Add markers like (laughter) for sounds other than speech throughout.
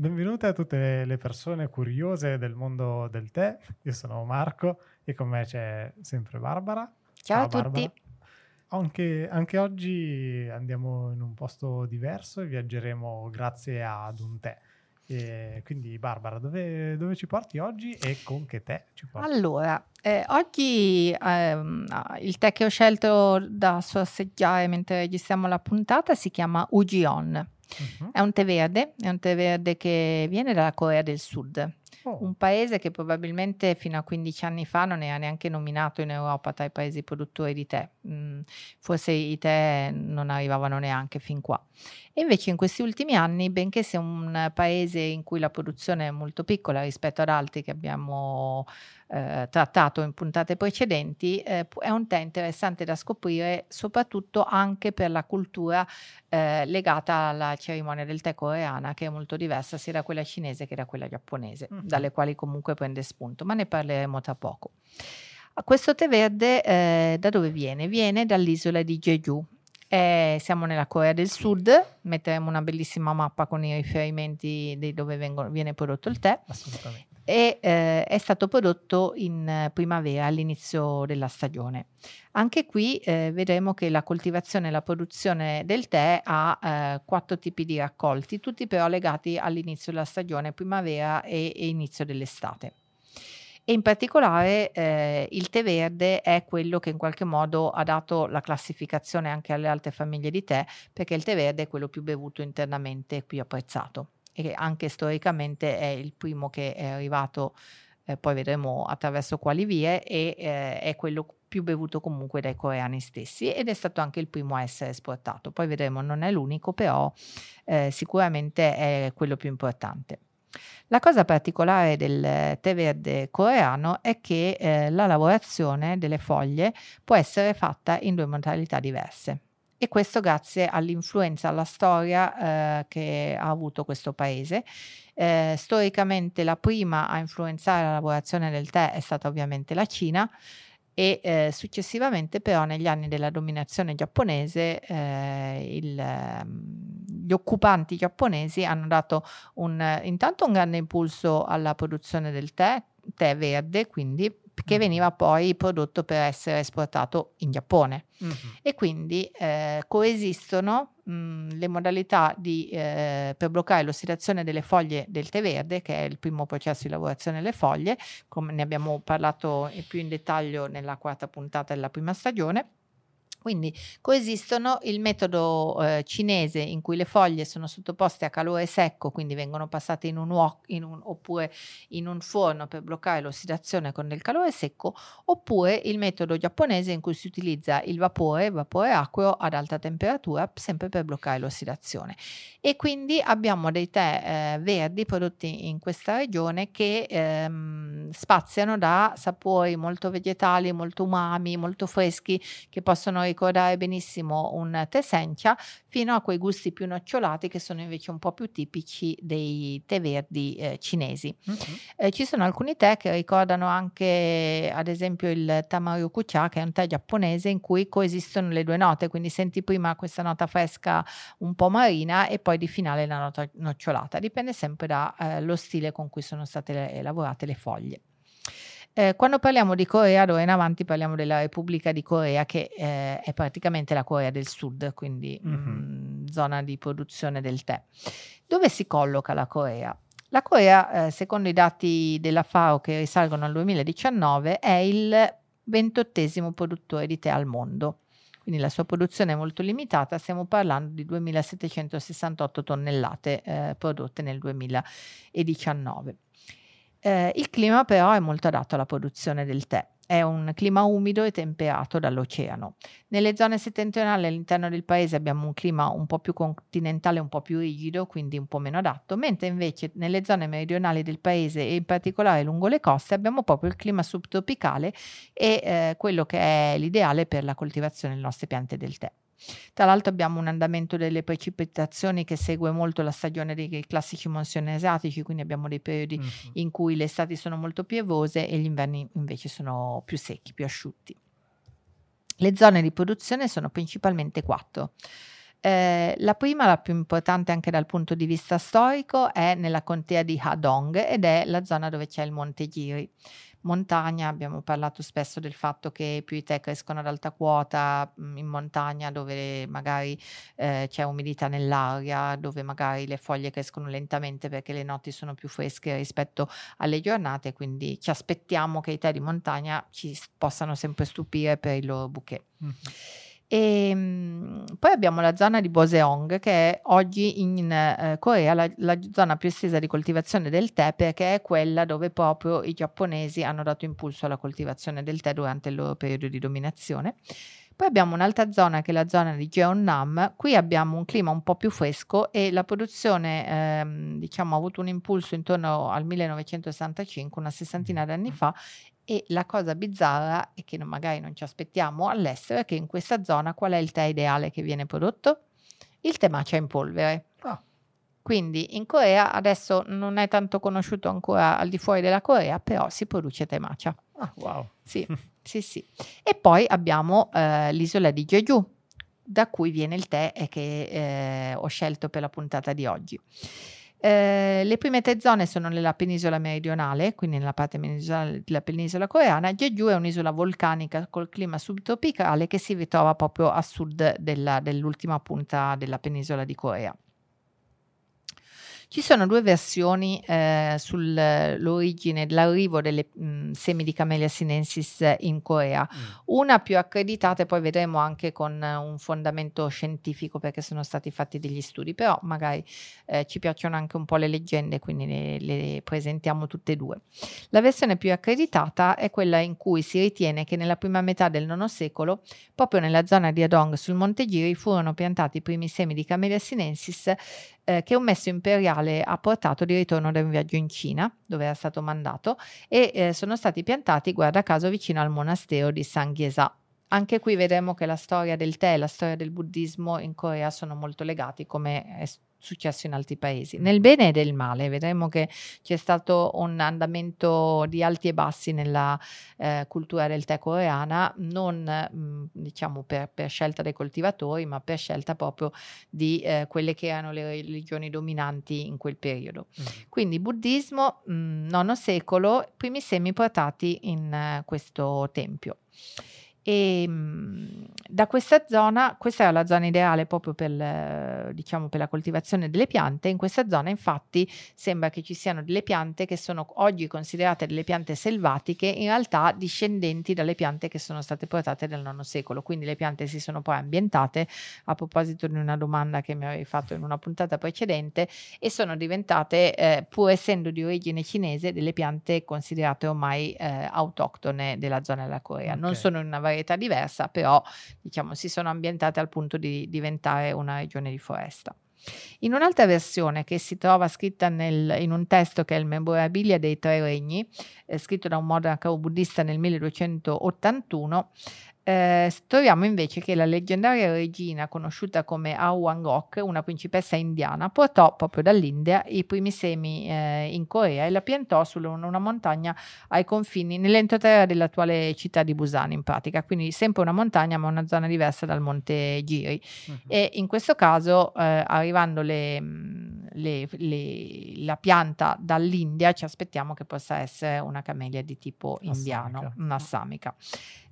benvenute a tutte le persone curiose del mondo del tè. Io sono Marco e con me c'è sempre Barbara. Ciao, Ciao a tutti. Barbara. Anche, anche, oggi andiamo in un posto diverso e viaggeremo grazie ad un tè. E quindi Barbara, dove, dove, ci porti oggi e con che tè ci porti? Allora, eh, oggi ehm, il tè che ho scelto da sorseggiare mentre registriamo la puntata si chiama Ujion. Uh-huh. È un tè verde, è un tè verde che viene dalla Corea del Sud. Oh. Un paese che probabilmente fino a 15 anni fa non era neanche nominato in Europa tra i paesi produttori di tè, mm, forse i tè non arrivavano neanche fin qua. E invece in questi ultimi anni, benché sia un paese in cui la produzione è molto piccola rispetto ad altri che abbiamo eh, trattato in puntate precedenti, eh, è un tè interessante da scoprire, soprattutto anche per la cultura eh, legata alla cerimonia del tè coreana, che è molto diversa sia da quella cinese che da quella giapponese, mm-hmm. dalle quali comunque prende spunto, ma ne parleremo tra poco. Questo tè verde eh, da dove viene? Viene dall'isola di Jeju, eh, siamo nella Corea del Sud, metteremo una bellissima mappa con i riferimenti di dove vengono, viene prodotto il tè. Assolutamente. E eh, è stato prodotto in primavera all'inizio della stagione. Anche qui eh, vedremo che la coltivazione e la produzione del tè ha eh, quattro tipi di raccolti, tutti però legati all'inizio della stagione, primavera e, e inizio dell'estate e in particolare eh, il tè verde è quello che in qualche modo ha dato la classificazione anche alle altre famiglie di tè perché il tè verde è quello più bevuto internamente e più apprezzato. E che anche storicamente è il primo che è arrivato eh, poi vedremo attraverso quali vie e eh, è quello più bevuto comunque dai coreani stessi ed è stato anche il primo a essere esportato. Poi vedremo non è l'unico però eh, sicuramente è quello più importante la cosa particolare del tè verde coreano è che eh, la lavorazione delle foglie può essere fatta in due modalità diverse e questo grazie all'influenza, alla storia eh, che ha avuto questo paese. Eh, storicamente la prima a influenzare la lavorazione del tè è stata ovviamente la Cina e eh, successivamente però negli anni della dominazione giapponese eh, il, ehm, gli occupanti giapponesi hanno dato un, intanto un grande impulso alla produzione del tè, tè verde quindi che veniva poi prodotto per essere esportato in Giappone. Mm-hmm. E quindi eh, coesistono mh, le modalità di, eh, per bloccare l'ossidazione delle foglie del tè verde, che è il primo processo di lavorazione delle foglie, come ne abbiamo parlato più in dettaglio nella quarta puntata della prima stagione quindi coesistono il metodo eh, cinese in cui le foglie sono sottoposte a calore secco, quindi vengono passate in un, in un oppure in un forno per bloccare l'ossidazione con del calore secco, oppure il metodo giapponese in cui si utilizza il vapore, vapore acqueo ad alta temperatura, sempre per bloccare l'ossidazione. E quindi abbiamo dei tè eh, verdi prodotti in questa regione che ehm, spaziano da sapori molto vegetali, molto umami, molto freschi, che possono ricordare benissimo un tè sencha, fino a quei gusti più nocciolati che sono invece un po' più tipici dei tè verdi eh, cinesi. Mm-hmm. Eh, ci sono alcuni tè che ricordano anche, ad esempio, il Tamaryukucha, che è un tè giapponese in cui coesistono le due note, quindi senti prima questa nota fresca un po' marina e poi di finale la nota nocciolata. Dipende sempre dallo eh, stile con cui sono state le, lavorate le foglie. Eh, quando parliamo di Corea, d'ora in avanti parliamo della Repubblica di Corea, che eh, è praticamente la Corea del Sud, quindi mm-hmm. mh, zona di produzione del tè. Dove si colloca la Corea? La Corea, eh, secondo i dati della FAO che risalgono al 2019, è il ventottesimo produttore di tè al mondo. Quindi la sua produzione è molto limitata, stiamo parlando di 2768 tonnellate eh, prodotte nel 2019. Eh, il clima però è molto adatto alla produzione del tè. È un clima umido e temperato dall'oceano. Nelle zone settentrionali all'interno del paese abbiamo un clima un po' più continentale, un po' più rigido, quindi un po' meno adatto, mentre invece nelle zone meridionali del paese e in particolare lungo le coste abbiamo proprio il clima subtropicale e eh, quello che è l'ideale per la coltivazione delle nostre piante del tè. Tra l'altro abbiamo un andamento delle precipitazioni che segue molto la stagione dei classici monsoni asiatici, quindi abbiamo dei periodi mm-hmm. in cui le estati sono molto piovose e gli inverni invece sono più secchi, più asciutti. Le zone di produzione sono principalmente quattro. Eh, la prima, la più importante anche dal punto di vista storico, è nella contea di Hadong ed è la zona dove c'è il Monte Giri montagna, abbiamo parlato spesso del fatto che più i tè crescono ad alta quota mhmm, in montagna dove magari eh, c'è umidità nell'aria, dove magari le foglie crescono lentamente perché le notti sono più fresche rispetto alle giornate, quindi ci aspettiamo che i tè di montagna ci possano sempre stupire per il loro bouquet. Mm-hmm. E ehm, poi abbiamo la zona di Boseong, che è oggi in eh, Corea la, la, zona più estesa di coltivazione del tè, perché è quella dove proprio i giapponesi hanno dato impulso alla coltivazione del tè durante il loro periodo di dominazione. Poi abbiamo un'altra zona che è la zona di Jeonnam, qui abbiamo un clima un po' più fresco e la produzione ehm, diciamo, ha avuto un impulso intorno al 1965, una sessantina d'anni fa, e la cosa bizzarra è che magari non ci aspettiamo all'estero è che in questa zona qual è il tè ideale che viene prodotto? Il tè matcha in polvere. Ah. Quindi in Corea adesso non è tanto conosciuto ancora al di fuori della Corea, però si produce tè matcha. Ah, wow. Sì, (laughs) sì, sì. E poi abbiamo eh, l'isola di Jeju, da cui viene il tè che eh, ho scelto per la puntata di oggi. Eh, le prime tre zone sono nella penisola meridionale, quindi nella parte meridionale della penisola coreana. Jeju è un'isola vulcanica col clima subtropicale che si ritrova proprio a sud della, dell'ultima punta della penisola di Corea. Ci sono due versioni eh, sull'origine dell'arrivo delle mh, semi di Camellia sinensis in Corea. Mm. Una più accreditata e poi vedremo anche con un fondamento scientifico perché sono stati fatti degli studi, però magari eh, ci piacciono anche un po' le leggende, quindi le, le presentiamo tutte e due. La versione più accreditata è quella in cui si ritiene che nella prima metà del IX secolo, proprio nella zona di Adong sul Monte Giri, furono piantati i primi semi di Camellia sinensis eh, che un messo imperiale ha portato di ritorno da un viaggio in Cina, dove era stato mandato, e eh, sono stati piantati, guarda caso, vicino al monastero di San Ghiesa. Anche qui vedremo che la storia del tè e la storia del buddismo in Corea sono molto legati, come è successo in altri paesi, nel bene e nel male. Vedremo che c'è stato un andamento di alti e bassi nella eh, cultura del tè coreana, non mh, mm, diciamo per, per, scelta dei coltivatori, ma per scelta proprio di eh, quelle che erano le religioni dominanti in quel periodo. Mm. Quindi buddismo, mh, mm, nono secolo, primi semi portati in uh, questo tempio. E mhmm, da questa zona, questa è la zona ideale proprio per, diciamo, per la coltivazione delle piante. In questa zona, infatti, sembra che ci siano delle piante che sono oggi considerate delle piante selvatiche, in realtà discendenti dalle piante che sono state portate nel IX secolo. Quindi le piante si sono poi ambientate, a proposito di una domanda che mi avevi fatto in una puntata precedente, e sono diventate, eh, pur essendo di origine cinese, delle piante considerate ormai eh, autoctone della zona della Corea. Okay. Non sono in una varietà diversa, però diciamo, si sono ambientate al punto di diventare una regione di foresta. In un'altra versione che si trova scritta nel, in un testo che è il Memorabilia dei Tre Regni, eh, scritto da un monaco buddista nel 1281, eh, troviamo invece che la leggendaria regina conosciuta come Awangok, una principessa indiana, portò proprio dall'India i primi semi eh, in Corea e la piantò su una montagna ai confini, nell'entroterra dell'attuale città di Busan in pratica, quindi sempre una montagna ma una zona diversa dal monte Giri. Uh-huh. E in questo caso, eh, arrivando le, le, le, la pianta dall'India, ci aspettiamo che possa essere una camellia di tipo indiano, assamica. una assamica.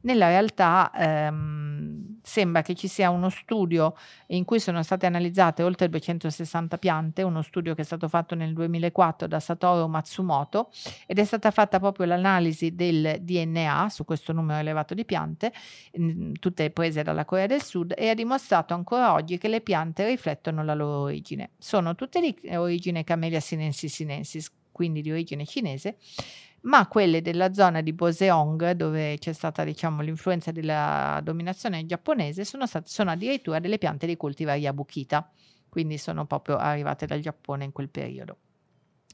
Nella realtà ehm, sembra che ci sia uno studio in cui sono state analizzate oltre 260 piante, uno studio che è stato fatto nel 2004 da Satoru Matsumoto ed è stata fatta proprio l'analisi del DNA su questo numero elevato di piante, tutte prese dalla Corea del Sud, e ha dimostrato ancora oggi che le piante riflettono la loro origine. Sono tutte di origine Camellia sinensis sinensis, quindi di origine cinese, ma quelle della zona di Boseong, dove c'è stata diciamo, l'influenza della dominazione giapponese, sono, state, sono addirittura delle piante di cultivar Yabukita, quindi sono proprio arrivate dal Giappone in quel periodo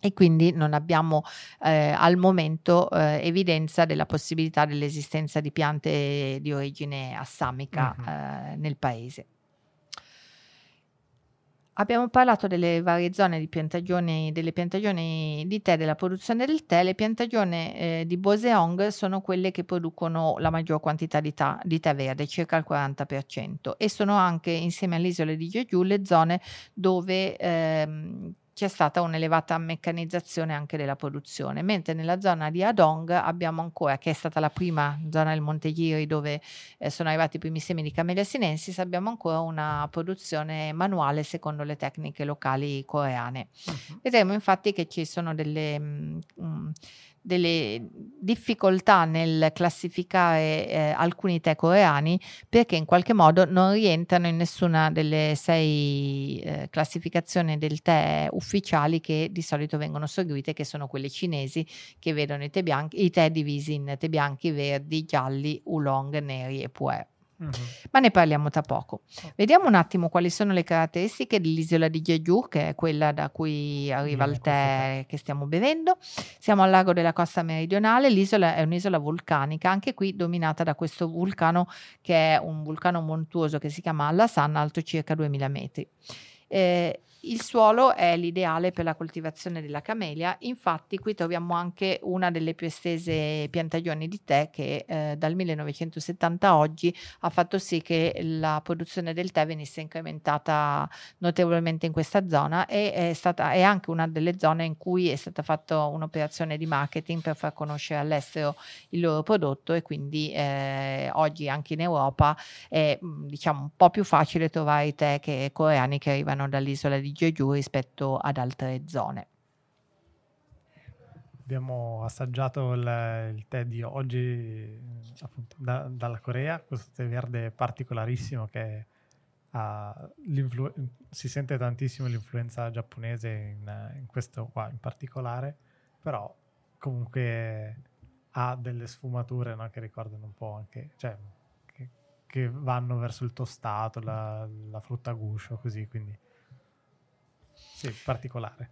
e quindi non abbiamo eh, al momento eh, evidenza della possibilità dell'esistenza di piante di origine assamica uh-huh. eh, nel paese. Abbiamo parlato delle varie zone di piantagioni, delle piantagioni di tè, della produzione del tè. Le piantagioni eh, di Boseong sono quelle che producono la maggior quantità di, ta- di, tè verde, circa il 40%, e sono anche insieme alle isole di Jeju le zone dove ehm, c'è stata un'elevata meccanizzazione anche della produzione, mentre nella zona di Adong abbiamo ancora, che è stata la prima zona del Monte Ghiri dove eh, sono arrivati i primi semi di Camellia sinensis, abbiamo ancora una produzione manuale secondo le tecniche locali coreane. Uh-huh. Vedremo infatti che ci sono delle... Mh, mm, mh, delle difficoltà nel classificare eh, alcuni tè coreani perché in qualche modo non rientrano in nessuna delle sei eh, classificazioni del tè ufficiali che di solito vengono seguite, che sono quelle cinesi che vedono i tè, bianchi, i tè divisi in tè bianchi, verdi, gialli, oolong, neri e puer. Uh-huh. Ma ne parliamo tra poco. Vediamo un attimo quali sono le caratteristiche dell'isola di Jeju, che è quella da cui arriva il tè che stiamo bevendo. Siamo al largo della costa meridionale, l'isola è un'isola vulcanica, anche qui dominata da questo vulcano che è un vulcano montuoso che si chiama Alasan, alto circa 2000 metri. Eh, il suolo è l'ideale per la coltivazione della camelia, infatti qui troviamo anche una delle più estese piantagioni di tè che eh, dal 1970 a oggi ha fatto sì che la produzione del tè venisse incrementata notevolmente in questa zona e è, stata, è anche una delle zone in cui è stata fatta un'operazione di marketing per far conoscere all'estero il loro prodotto e quindi eh, oggi anche in Europa è diciamo un po' più facile trovare i tè che, coreani che arrivano dall'isola di Jeju rispetto ad altre zone. Abbiamo assaggiato il, il tè di oggi appunto, da, dalla Corea, questo tè verde particolarissimo che si sente tantissimo l'influenza giapponese in, in, questo qua in particolare, però comunque ha delle sfumature no, che ricordano un po' anche, cioè, che, che vanno verso il tostato, la, la frutta a guscio, così, quindi sì, particolare.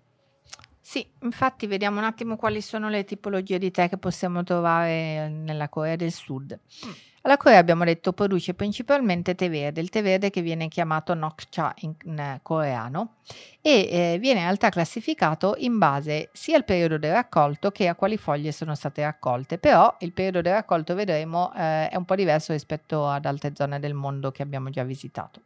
Sì, infatti vediamo un attimo quali sono le tipologie di tè che possiamo trovare nella Corea del Sud. Mm. La Corea abbiamo detto produce principalmente tè verde, il tè verde che viene chiamato Nokcha in, in coreano e eh, viene in realtà classificato in base sia al periodo del raccolto che a quali foglie sono state raccolte, però il periodo del raccolto vedremo eh, è un po' diverso rispetto ad altre zone del mondo che abbiamo già visitato.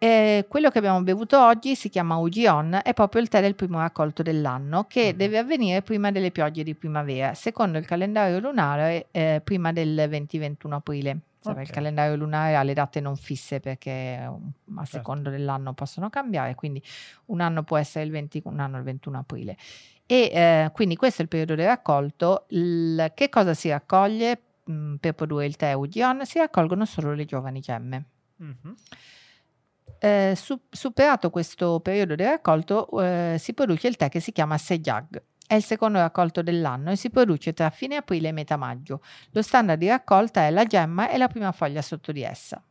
Eh, quello che abbiamo bevuto oggi si chiama Ugion, è proprio il tè del primo raccolto dell'anno che uh-huh. deve avvenire prima delle piogge di primavera, secondo il calendario lunare eh, prima del 20-21 aprile. Okay. Il calendario lunare ha le date non fisse perché a certo. secondo dell'anno possono cambiare, quindi un anno può essere il 20, un anno il 21 aprile. E eh, quindi questo è il periodo del raccolto. Il, che cosa si raccoglie mh, mm, per produrre il tè Ugion? Si raccolgono solo le giovani gemme. Uh-huh. Eh, su- superato questo periodo di raccolto eh, si produce il tè che si chiama Sejag. È il secondo raccolto dell'anno e si produce tra fine aprile e metà maggio. Lo standard di raccolta è la gemma e la prima foglia sotto di essa.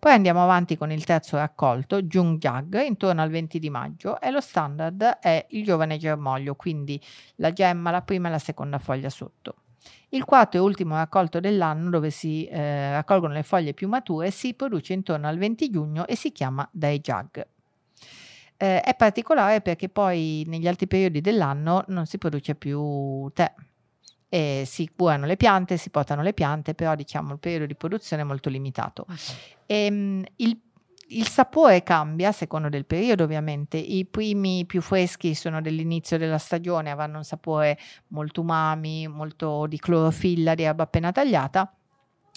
Poi andiamo avanti con il terzo raccolto, Jungjag, intorno al 20 di maggio e lo standard è il giovane germoglio, quindi la gemma, la prima e la seconda foglia sotto. Il quarto e ultimo raccolto dell'anno, dove si eh, raccolgono le foglie più mature, si produce intorno al 20 giugno e si chiama Daijag. Eh, è particolare perché poi negli altri periodi dell'anno non si produce più tè. E si curano le piante, si portano le piante, però diciamo il periodo di produzione è molto limitato. Okay. E, um, il il sapore cambia a seconda del periodo, ovviamente. I primi più freschi sono dell'inizio della stagione, avranno un sapore molto umami, molto di clorofilla, di erba appena tagliata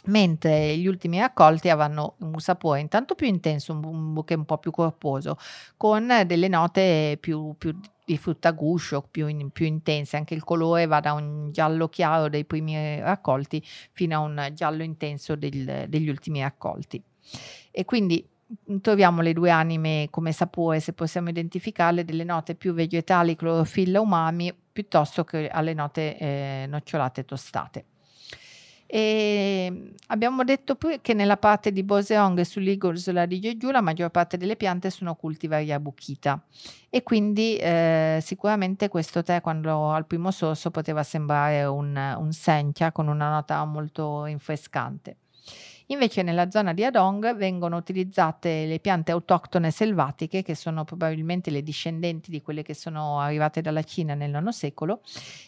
mentre gli ultimi raccolti avranno un sapore intanto più intenso, un bouquet un po' più corposo, con delle note più, più di frutta guscio, più, in, più, intense, anche il colore va da un giallo chiaro dei primi raccolti fino a un giallo intenso del, degli ultimi raccolti. E quindi troviamo le due anime come sapore, se possiamo identificarle, delle note più vegetali, clorofilla, umami, piuttosto che alle note eh, nocciolate tostate. E abbiamo detto poi che nella parte di Boseong e sull'isola di Jeju la maggior parte delle piante sono cultivar Yabuchita e quindi eh, sicuramente questo tè quando al primo sorso poteva sembrare un, un sencha con una nota molto rinfrescante. Invece nella zona di Adong vengono utilizzate le piante autoctone selvatiche, che sono probabilmente le discendenti di quelle che sono arrivate dalla Cina nel IX secolo,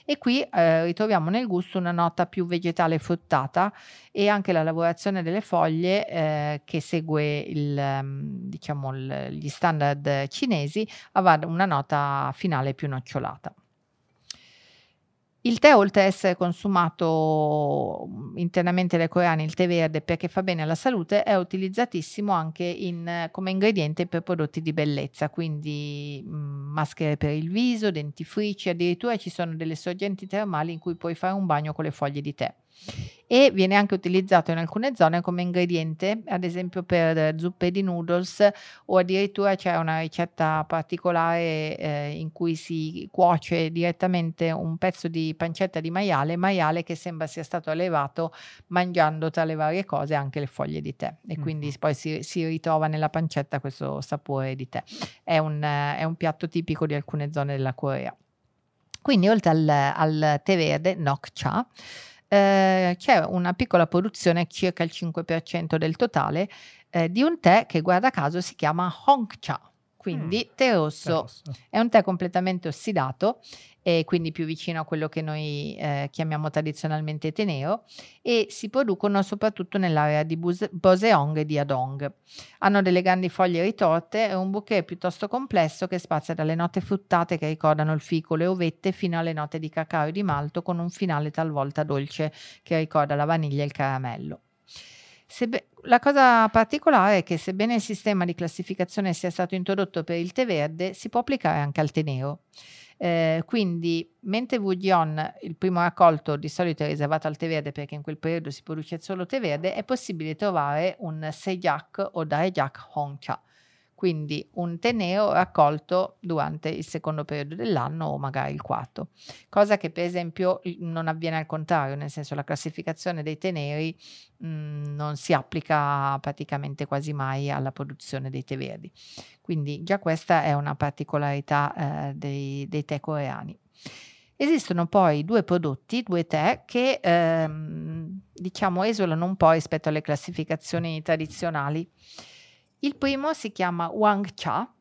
e qui eh, ritroviamo nel gusto una nota più vegetale fruttata e anche la lavorazione delle foglie eh, che segue il, mm, diciamo, il, gli standard cinesi avrà una nota finale più nocciolata. Il tè, oltre ad essere consumato mm, internamente dai coreani, il tè verde perché fa bene alla salute, è utilizzatissimo anche in, come ingrediente per prodotti di bellezza, quindi mh, mm, maschere per il viso, dentifrici, addirittura ci sono delle sorgenti termali in cui puoi fare un bagno con le foglie di tè e viene anche utilizzato in alcune zone come ingrediente, ad esempio per zuppe di noodles o addirittura c'è una ricetta particolare eh, in cui si cuoce direttamente un pezzo di pancetta di maiale, maiale che sembra sia stato allevato mangiando tra le varie cose anche le foglie di tè e quindi mm-hmm. poi si, si, ritrova nella pancetta questo sapore di tè. È un, è un piatto tipico di alcune zone della Corea. Quindi oltre al, al tè verde, nok cha, eh, c'è una piccola produzione, circa il 5% del totale, eh, di un tè che guarda caso si chiama Hongcha. Quindi mm, tè rosso. È un tè completamente ossidato e quindi più vicino a quello che noi eh, chiamiamo tradizionalmente tè nero e si producono soprattutto nell'area di Boseong e di Adong. Hanno delle grandi foglie ritorte e un bouquet piuttosto complesso che spazia dalle note fruttate che ricordano il fico, le ovette fino alle note di cacao e di malto con un finale talvolta dolce che ricorda la vaniglia e il caramello. Sebe- la cosa particolare è che sebbene il sistema di classificazione sia stato introdotto per il tè verde, si può applicare anche al tè nero. Eh, quindi, mentre Wujion, il primo raccolto, di solito è riservato al tè verde perché in quel periodo si produce solo tè verde, è possibile trovare un Sejak o Daejak Hongcha, quindi un tè nero raccolto durante il secondo periodo dell'anno o magari il quarto, cosa che per esempio non avviene al contrario, nel senso la classificazione dei tè neri mh, mm, non si applica praticamente quasi mai alla produzione dei tè verdi. Quindi già questa è una particolarità eh, dei, dei tè coreani. Esistono poi due prodotti, due tè, che ehm, diciamo esulano un po' rispetto alle classificazioni tradizionali. Il primo si chiama Wang Cha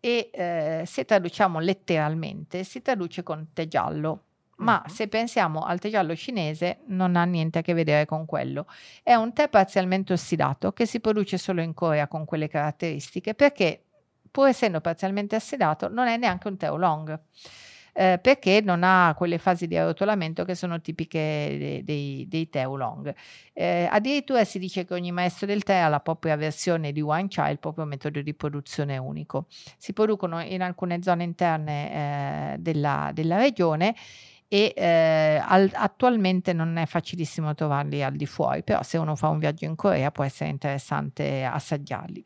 e eh, se traduciamo letteralmente si traduce con tè giallo, ma uh-huh. se pensiamo al tè giallo cinese non ha niente a che vedere con quello. È un tè parzialmente ossidato che si produce solo in Corea con quelle caratteristiche perché pur essendo parzialmente ossidato non è neanche un tè oolong eh, perché non ha quelle fasi di arrotolamento che sono tipiche dei, dei, dei tè oolong. Eh, addirittura si dice che ogni maestro del tè ha la propria versione di wine chai, il proprio metodo di produzione unico. Si producono in alcune zone interne eh, della, della regione e eh, al, attualmente non è facilissimo trovarli al di fuori, però se uno fa un viaggio in Corea può essere interessante assaggiarli.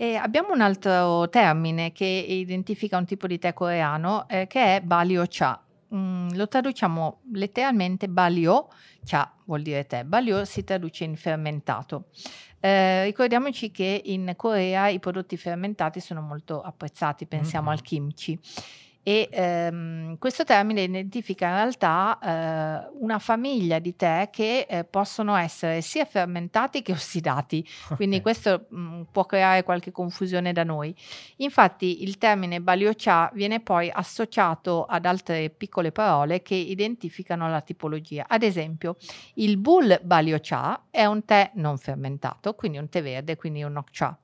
E abbiamo un altro termine che identifica un tipo di tè coreano eh, che è Balio Cha. Mm, lo traduciamo letteralmente Balio Cha vuol dire tè. Balio si traduce in fermentato. Eh, ricordiamoci che in Corea i prodotti fermentati sono molto apprezzati, pensiamo mm-hmm. al kimchi e ehm, questo termine identifica in realtà eh, una famiglia di tè che eh, possono essere sia fermentati che ossidati, (laughs) quindi okay. questo mh, mm, può creare qualche confusione da noi. Infatti il termine baliocha viene poi associato ad altre piccole parole che identificano la tipologia. Ad esempio, il bull baliocha è un tè non fermentato, quindi un tè verde, quindi un nokcha,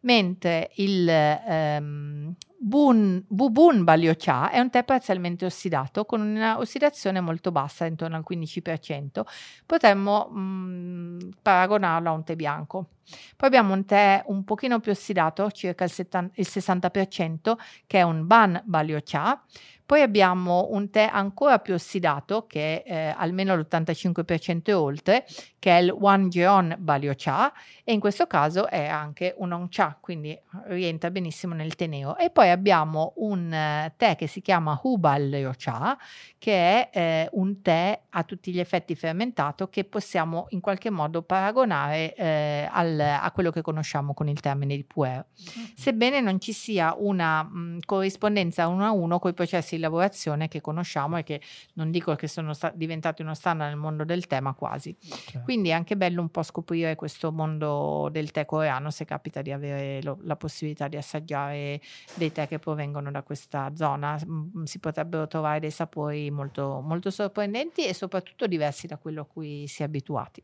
mentre il ehm, Bun, Bubun è un tè parzialmente ossidato con una ossidazione molto bassa, intorno al 15%. Potremmo mh, mm, paragonarlo a un tè bianco. Poi abbiamo un tè un pochino più ossidato, circa il, 70, il 60%, che è un Ban Baliocha. Poi abbiamo un tè ancora più ossidato, che è eh, almeno l'85% e oltre, che è il Wanjeon Baliocha, e in questo caso è anche un Ongcha, quindi rientra benissimo nel tè nero. E poi abbiamo un uh, tè che si chiama Hu Baliocha, che è eh, un tè a tutti gli effetti fermentato che possiamo in qualche modo paragonare eh, al a quello che conosciamo con il termine di puer. Sebbene non ci sia una mh, corrispondenza uno a uno con i processi lavorazione che conosciamo e che non dico che sono sta- diventati uno standard nel mondo del tè, ma quasi. Certo. Quindi è anche bello un po' scoprire questo mondo del tè coreano se capita di avere lo- la possibilità di assaggiare dei tè che provengono da questa zona. Mm, Si potrebbero trovare dei sapori molto, molto sorprendenti e soprattutto diversi da quello a cui si è abituati.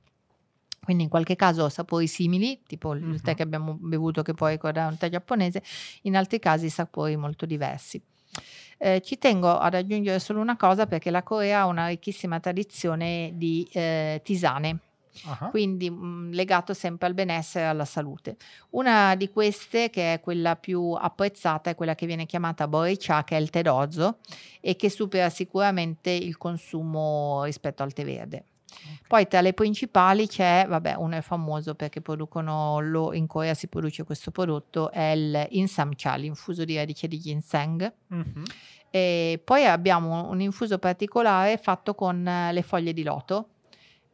Quindi in qualche caso sapori simili, tipo il Mhm. tè che abbiamo bevuto che può ricordare un tè giapponese, in altri casi sapori molto diversi. Eh, ci tengo ad aggiungere solo una cosa perché la Corea ha una ricchissima tradizione di eh, tisane, Ah, quindi mh, legato sempre al benessere e alla salute. Una di queste, che è quella più apprezzata, è quella che viene chiamata Boricha, che è il tè d'orzo e che supera sicuramente il consumo rispetto al tè verde. Poi tra le principali c'è, vabbè, uno è famoso perché producono, lo, in Corea si produce questo prodotto, è il Insamcha, l'infuso di radice di ginseng. mhm. E poi abbiamo un infuso particolare fatto con le foglie di loto,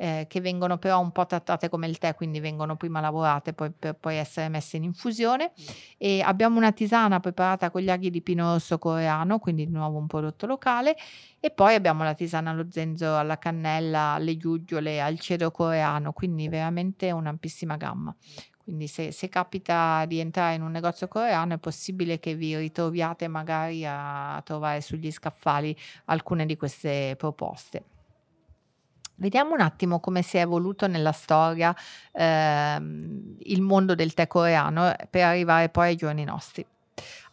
eh, che vengono però un po' trattate come il tè, quindi vengono prima lavorate poi, per poi essere messe in infusione. E abbiamo una tisana preparata con gli aghi di pino rosso coreano, quindi di nuovo un prodotto locale. E poi abbiamo la tisana allo zenzero, alla cannella, alle giuggiole, al cedro coreano, quindi veramente un'ampissima gamma. Quindi se, se capita di entrare in un negozio coreano è possibile che vi ritroviate magari a trovare sugli scaffali alcune di queste proposte. Vediamo un attimo come si è evoluto nella storia ehm, il mondo del tè coreano eh, per arrivare poi ai giorni nostri.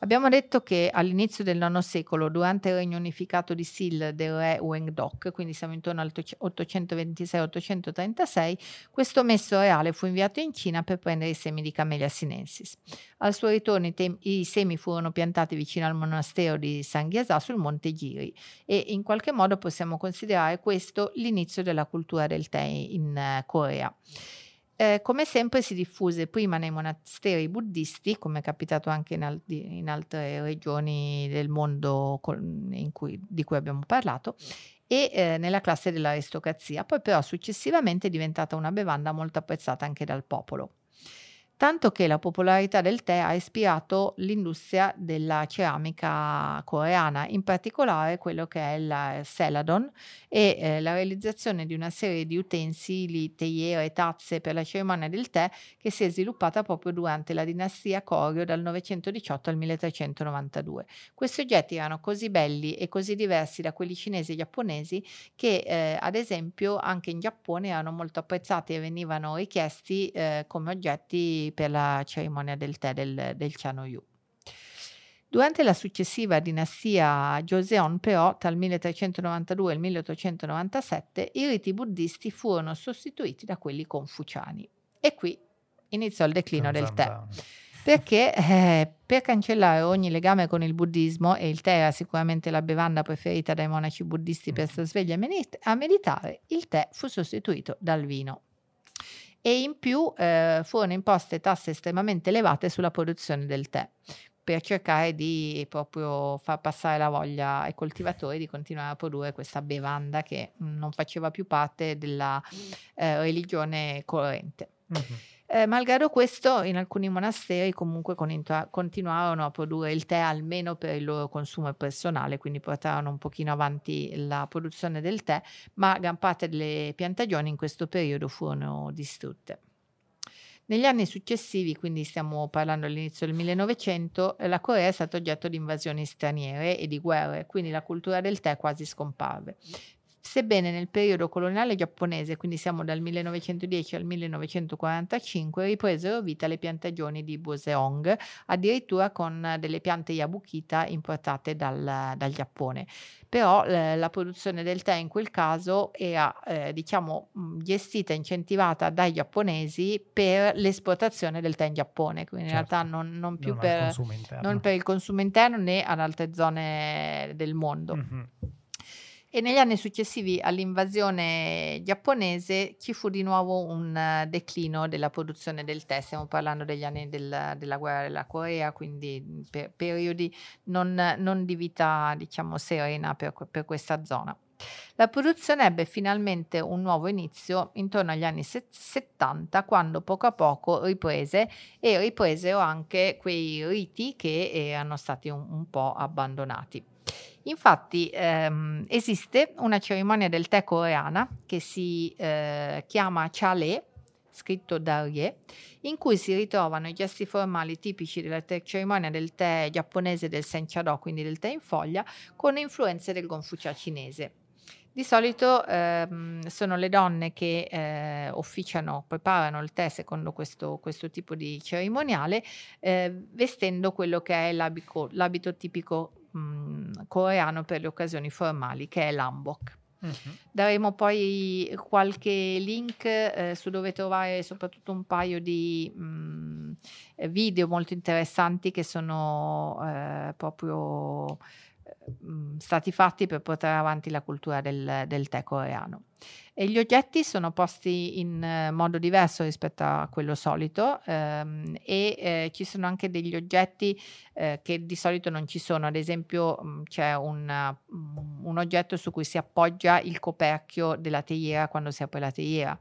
Abbiamo detto che all'inizio del IX secolo, durante il regno unificato di Sil del re Wengdok, quindi siamo intorno al 826-836, questo messo reale fu inviato in Cina per prendere i semi di Camellia sinensis. Al suo ritorno i, tem- i semi furono piantati vicino al monastero di San Ghiasà sul monte Giri e in qualche modo possiamo considerare questo l'inizio della cultura del tè in eh, Corea. Eh, come sempre si diffuse prima nei monasteri buddisti, come è capitato anche in, al- in altre regioni del mondo in cui- di cui abbiamo parlato, e eh, nella classe dell'aristocrazia, poi però successivamente è diventata una bevanda molto apprezzata anche dal popolo. Tanto che la popolarità del tè ha ispirato l'industria della ceramica coreana, in particolare quello che è il Celadon e eh, la realizzazione di una serie di utensili, teiere e tazze per la cerimonia del tè che si è sviluppata proprio durante la dinastia Koryo dal 918 al 1392. Questi oggetti erano così belli e così diversi da quelli cinesi e giapponesi che eh, ad esempio anche in Giappone erano molto apprezzati e venivano richiesti eh, come oggetti per la cerimonia del tè del, del Chanoyu. Durante la successiva dinastia Joseon, però, tra il 1392 e il 1897, i riti buddisti furono sostituiti da quelli confuciani. E qui iniziò il declino Zan, del tè zan. perché eh, per cancellare ogni legame con il buddismo, e il tè era sicuramente la bevanda preferita dai monaci buddisti per stare svegli a meditare, il tè fu sostituito dal vino. E in più eh, furono imposte tasse estremamente elevate sulla produzione del tè per cercare di proprio far passare la voglia ai coltivatori di continuare a produrre questa bevanda che non faceva più parte della eh, religione corrente. Mhm. Eh, malgrado questo, in alcuni monasteri comunque conintua- continuarono a produrre il tè almeno per il loro consumo personale, quindi portarono un pochino avanti la produzione del tè, ma gran parte delle piantagioni in questo periodo furono distrutte. Negli anni successivi, quindi stiamo parlando all'inizio del 1900, eh, la Corea è stata oggetto di invasioni straniere e di guerre, quindi la cultura del tè quasi scomparve. Sebbene nel periodo coloniale giapponese, quindi siamo dal 1910 al 1945, ripresero vita le piantagioni di Boseong, addirittura con delle piante Yabukita importate dal, dal Giappone. Però eh, la produzione del tè in quel caso era, eh, diciamo, mh, gestita, incentivata dai giapponesi per l'esportazione del tè in Giappone, quindi in Certo. realtà non, non più Non per, non per il consumo interno né ad altre zone del mondo. Mhm. E negli anni successivi all'invasione giapponese ci fu di nuovo un eh, declino della produzione del tè, stiamo parlando degli anni del- della guerra della Corea, quindi mm, per periodi non, non di vita diciamo serena per, per questa zona. La produzione ebbe finalmente un nuovo inizio intorno agli anni 70 quando poco a poco riprese e ripresero anche quei riti che erano stati un, un po' abbandonati. Infatti ehm, esiste una cerimonia del tè coreana che si eh, chiama Chale, scritto da Rie, in cui si ritrovano i gesti formali tipici della te- cerimonia del tè giapponese del Senchado, quindi del tè in foglia, con influenze del Gonfucia cinese. Di solito ehm, sono le donne che eh, officiano, preparano il tè secondo questo, questo tipo di cerimoniale, eh, vestendo quello che è l'abito, l'abito tipico mh, coreano per le occasioni formali, che è l'ambok. Uh-huh. Daremo poi qualche link eh, su dove trovare soprattutto un paio di mh, video molto interessanti che sono eh, proprio mh, stati fatti per portare avanti la cultura del, del tè coreano. E gli oggetti sono posti in eh, modo diverso rispetto a quello solito ehm, e eh, ci sono anche degli oggetti eh, che di solito non ci sono, ad esempio mh, c'è un, un oggetto su cui si appoggia il coperchio della teiera quando si apre la teiera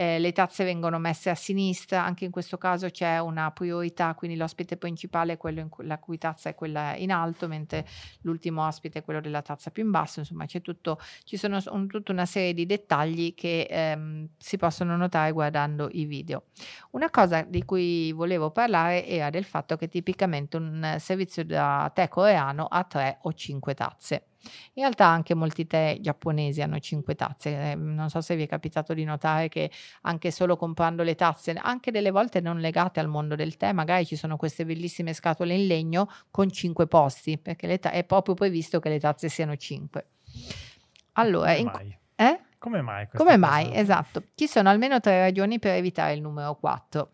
eh, le tazze vengono messe a sinistra, anche in questo caso c'è una priorità, quindi l'ospite principale è quello cui, la cui tazza è quella in alto, mentre l'ultimo ospite è quello della tazza più in basso, insomma tutto, ci sono un, tutta una serie di dettagli che ehm, si possono notare guardando i video. Una cosa di cui volevo parlare era del fatto che tipicamente un servizio da tè coreano ha tre o cinque tazze. In realtà anche molti tè giapponesi hanno 5 tazze, eh, non so se vi è capitato di notare che anche solo comprando le tazze, anche delle volte non legate al mondo del tè, magari ci sono queste bellissime scatole in legno con 5 posti, perché ta- è proprio previsto che le tazze siano 5. Allora, Come mai? Eh? Come mai? Come mai? Esatto. Ci sono almeno tre ragioni per evitare il numero 4.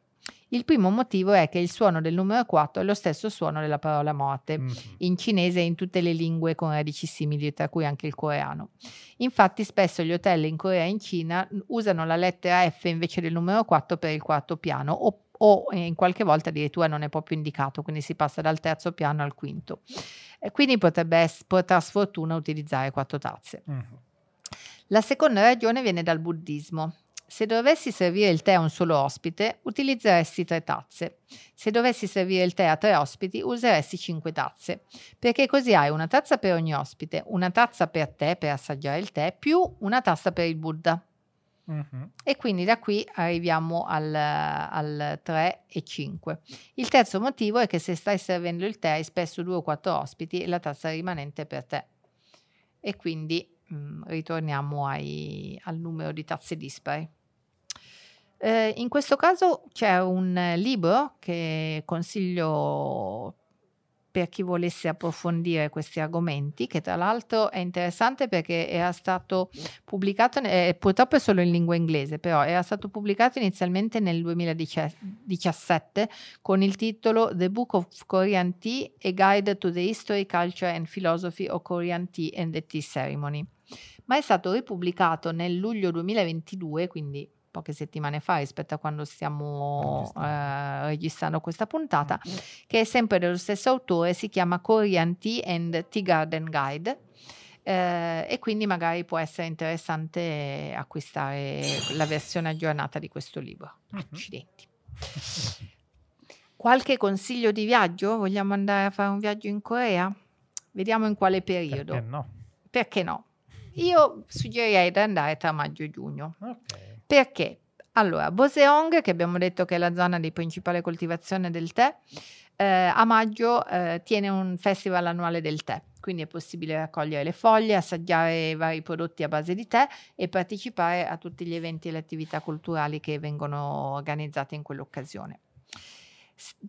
Il primo motivo è che il suono del numero 4 è lo stesso suono della parola morte, mm-hmm. in cinese e in tutte le lingue con radici simili, tra cui anche il coreano. Infatti spesso gli hotel in Corea e in Cina usano la lettera F invece del numero 4 per il quarto piano o, o in qualche volta addirittura non è proprio indicato, quindi si passa dal terzo piano al quinto. E quindi potrebbe portare sfortuna utilizzare quattro tazze. Mm-hmm. La seconda ragione viene dal buddismo. Se dovessi servire il tè a un solo ospite, utilizzeresti tre tazze. Se dovessi servire il tè a tre ospiti, useresti cinque tazze, perché così hai una tazza per ogni ospite, una tazza per te per assaggiare il tè, più una tazza per il Buddha. Uh-huh. E quindi da qui arriviamo al, al 3 e 5. Il terzo motivo è che se stai servendo il tè hai spesso due o quattro ospiti e la tazza rimanente per te. E quindi mh, mm, ritorniamo ai, al numero di tazze dispari. Eh, in questo caso c'è un libro che consiglio per chi volesse approfondire questi argomenti, che tra l'altro è interessante perché era stato pubblicato, eh, purtroppo è solo in lingua inglese, però era stato pubblicato inizialmente nel 2017 con il titolo The Book of Korean Tea, A Guide to the History, Culture and Philosophy of Korean Tea and the Tea Ceremony, ma è stato ripubblicato nel luglio 2022, quindi poche settimane fa rispetto a quando stiamo eh, registrando questa puntata, mm. che è sempre dello stesso autore, si chiama Korean Tea and Tea Garden Guide. Eh, e quindi magari può essere interessante acquistare la versione aggiornata di questo libro. Mm-hmm. Accidenti. Qualche consiglio di viaggio? Vogliamo andare a fare un viaggio in Corea? Vediamo in quale periodo. Perché no? Perché no? Io suggerirei di andare tra maggio e giugno. Ok. Perché? Allora, Boseong, che abbiamo detto che è la zona di principale coltivazione del tè, eh, a maggio eh, tiene un festival annuale del tè, quindi è possibile raccogliere le foglie, assaggiare vari prodotti a base di tè e partecipare a tutti gli eventi e le attività culturali che vengono organizzate in quell'occasione.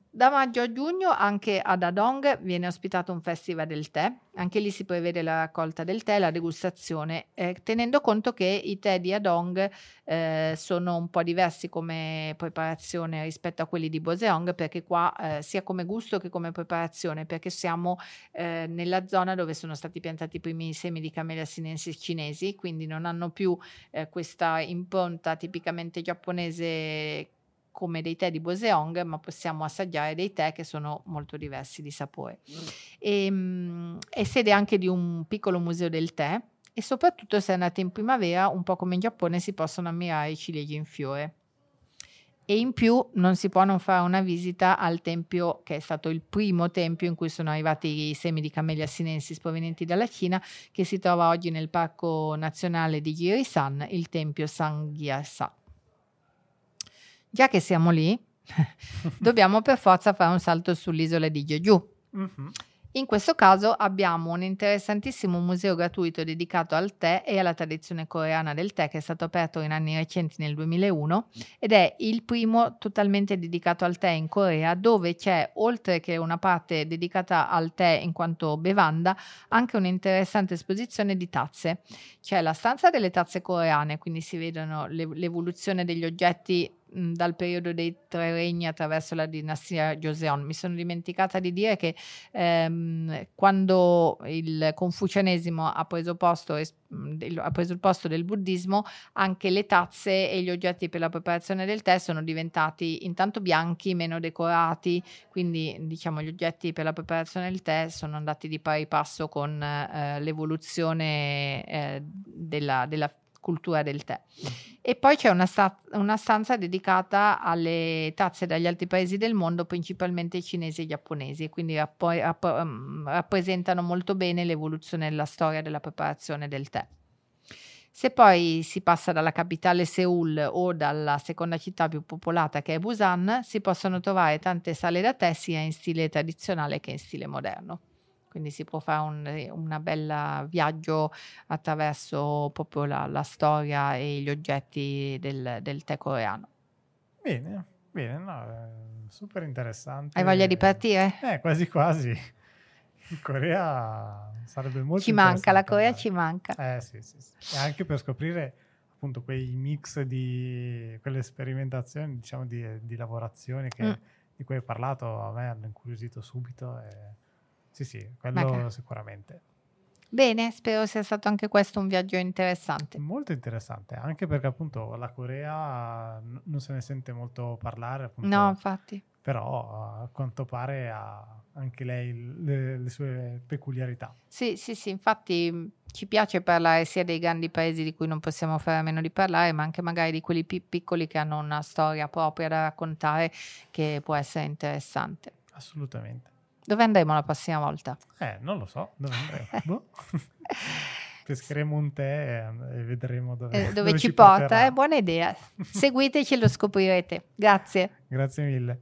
Da maggio a giugno anche ad Adong viene ospitato un festival del tè, anche lì si prevede la raccolta del tè, la degustazione, eh, tenendo conto che i tè di Adong eh, sono un po' diversi come preparazione rispetto a quelli di Boseong, perché qua eh, sia come gusto che come preparazione, perché siamo eh, nella zona dove sono stati piantati i primi semi di Camellia sinensis cinesi, quindi non hanno più eh, questa impronta tipicamente giapponese come dei tè di Boseong, ma possiamo assaggiare dei tè che sono molto diversi di sapore. E, ehm, è sede anche di un piccolo museo del tè e soprattutto se andate in primavera, un po' come in Giappone, si possono ammirare i ciliegi in fiore. E in più non si può non fare una visita al tempio che è stato il primo tempio in cui sono arrivati i semi di Camellia sinensis provenienti dalla Cina, che si trova oggi nel Parco Nazionale di Girisan, il tempio Sangyasa. Già che siamo lì, (laughs) dobbiamo per forza fare un salto sull'isola di Jeju. Mm-hmm. In questo caso abbiamo un interessantissimo museo gratuito dedicato al tè e alla tradizione coreana del tè che è stato aperto in anni recenti nel 2001 ed è il primo totalmente dedicato al tè in Corea dove c'è oltre che una parte dedicata al tè in quanto bevanda anche un'interessante esposizione di tazze. C'è la stanza delle tazze coreane, quindi si vedono l'evoluzione degli oggetti dal periodo dei tre regni attraverso la dinastia Joseon. Mi sono dimenticata di dire che ehm, quando il confucianesimo ha preso, posto, ha preso il posto del buddismo, anche le tazze e gli oggetti per la preparazione del tè sono diventati intanto bianchi, meno decorati, quindi diciamo gli oggetti per la preparazione del tè sono andati di pari passo con eh, l'evoluzione eh, della, della cultura del tè. E poi c'è una, sta- una, stanza dedicata alle tazze dagli altri paesi del mondo, principalmente cinesi e giapponesi, quindi rapp- rapp- mm, rappresentano molto bene l'evoluzione della storia della preparazione del tè. Se poi si passa dalla capitale Seoul o dalla seconda città più popolata che è Busan, si possono trovare tante sale da tè sia in stile tradizionale che in stile moderno quindi si può fare un una bella viaggio attraverso proprio la, la storia e gli oggetti del, del tè coreano. Bene, bene, no, super interessante. Hai voglia di partire? Eh, quasi quasi. In Corea sarebbe molto Ci manca, la Corea ci manca. Eh sì, sì, sì. E anche per scoprire appunto quei mix di quelle sperimentazioni, diciamo, di, di lavorazioni che, mm. di cui hai parlato, a me hanno incuriosito subito. E sì, sì, quello Magari. sicuramente. Bene, spero sia stato anche questo un viaggio interessante. Molto interessante, anche perché appunto la Corea n- non se ne sente molto parlare. Appunto, no, infatti. Però a quanto pare ha anche lei le, le, sue peculiarità. Sì, sì, sì, infatti ci piace parlare sia dei grandi paesi di cui non possiamo fare a meno di parlare, ma anche magari di quelli più piccoli che hanno una storia propria da raccontare che può essere interessante. Assolutamente. Dove andremo la prossima volta? Eh, non lo so, dove andremo? (laughs) boh. (laughs) Pescheremo un tè e vedremo dove, eh, dove, dove ci, ci porta. È eh, buona idea. Seguiteci e lo scoprirete. Grazie. Grazie mille.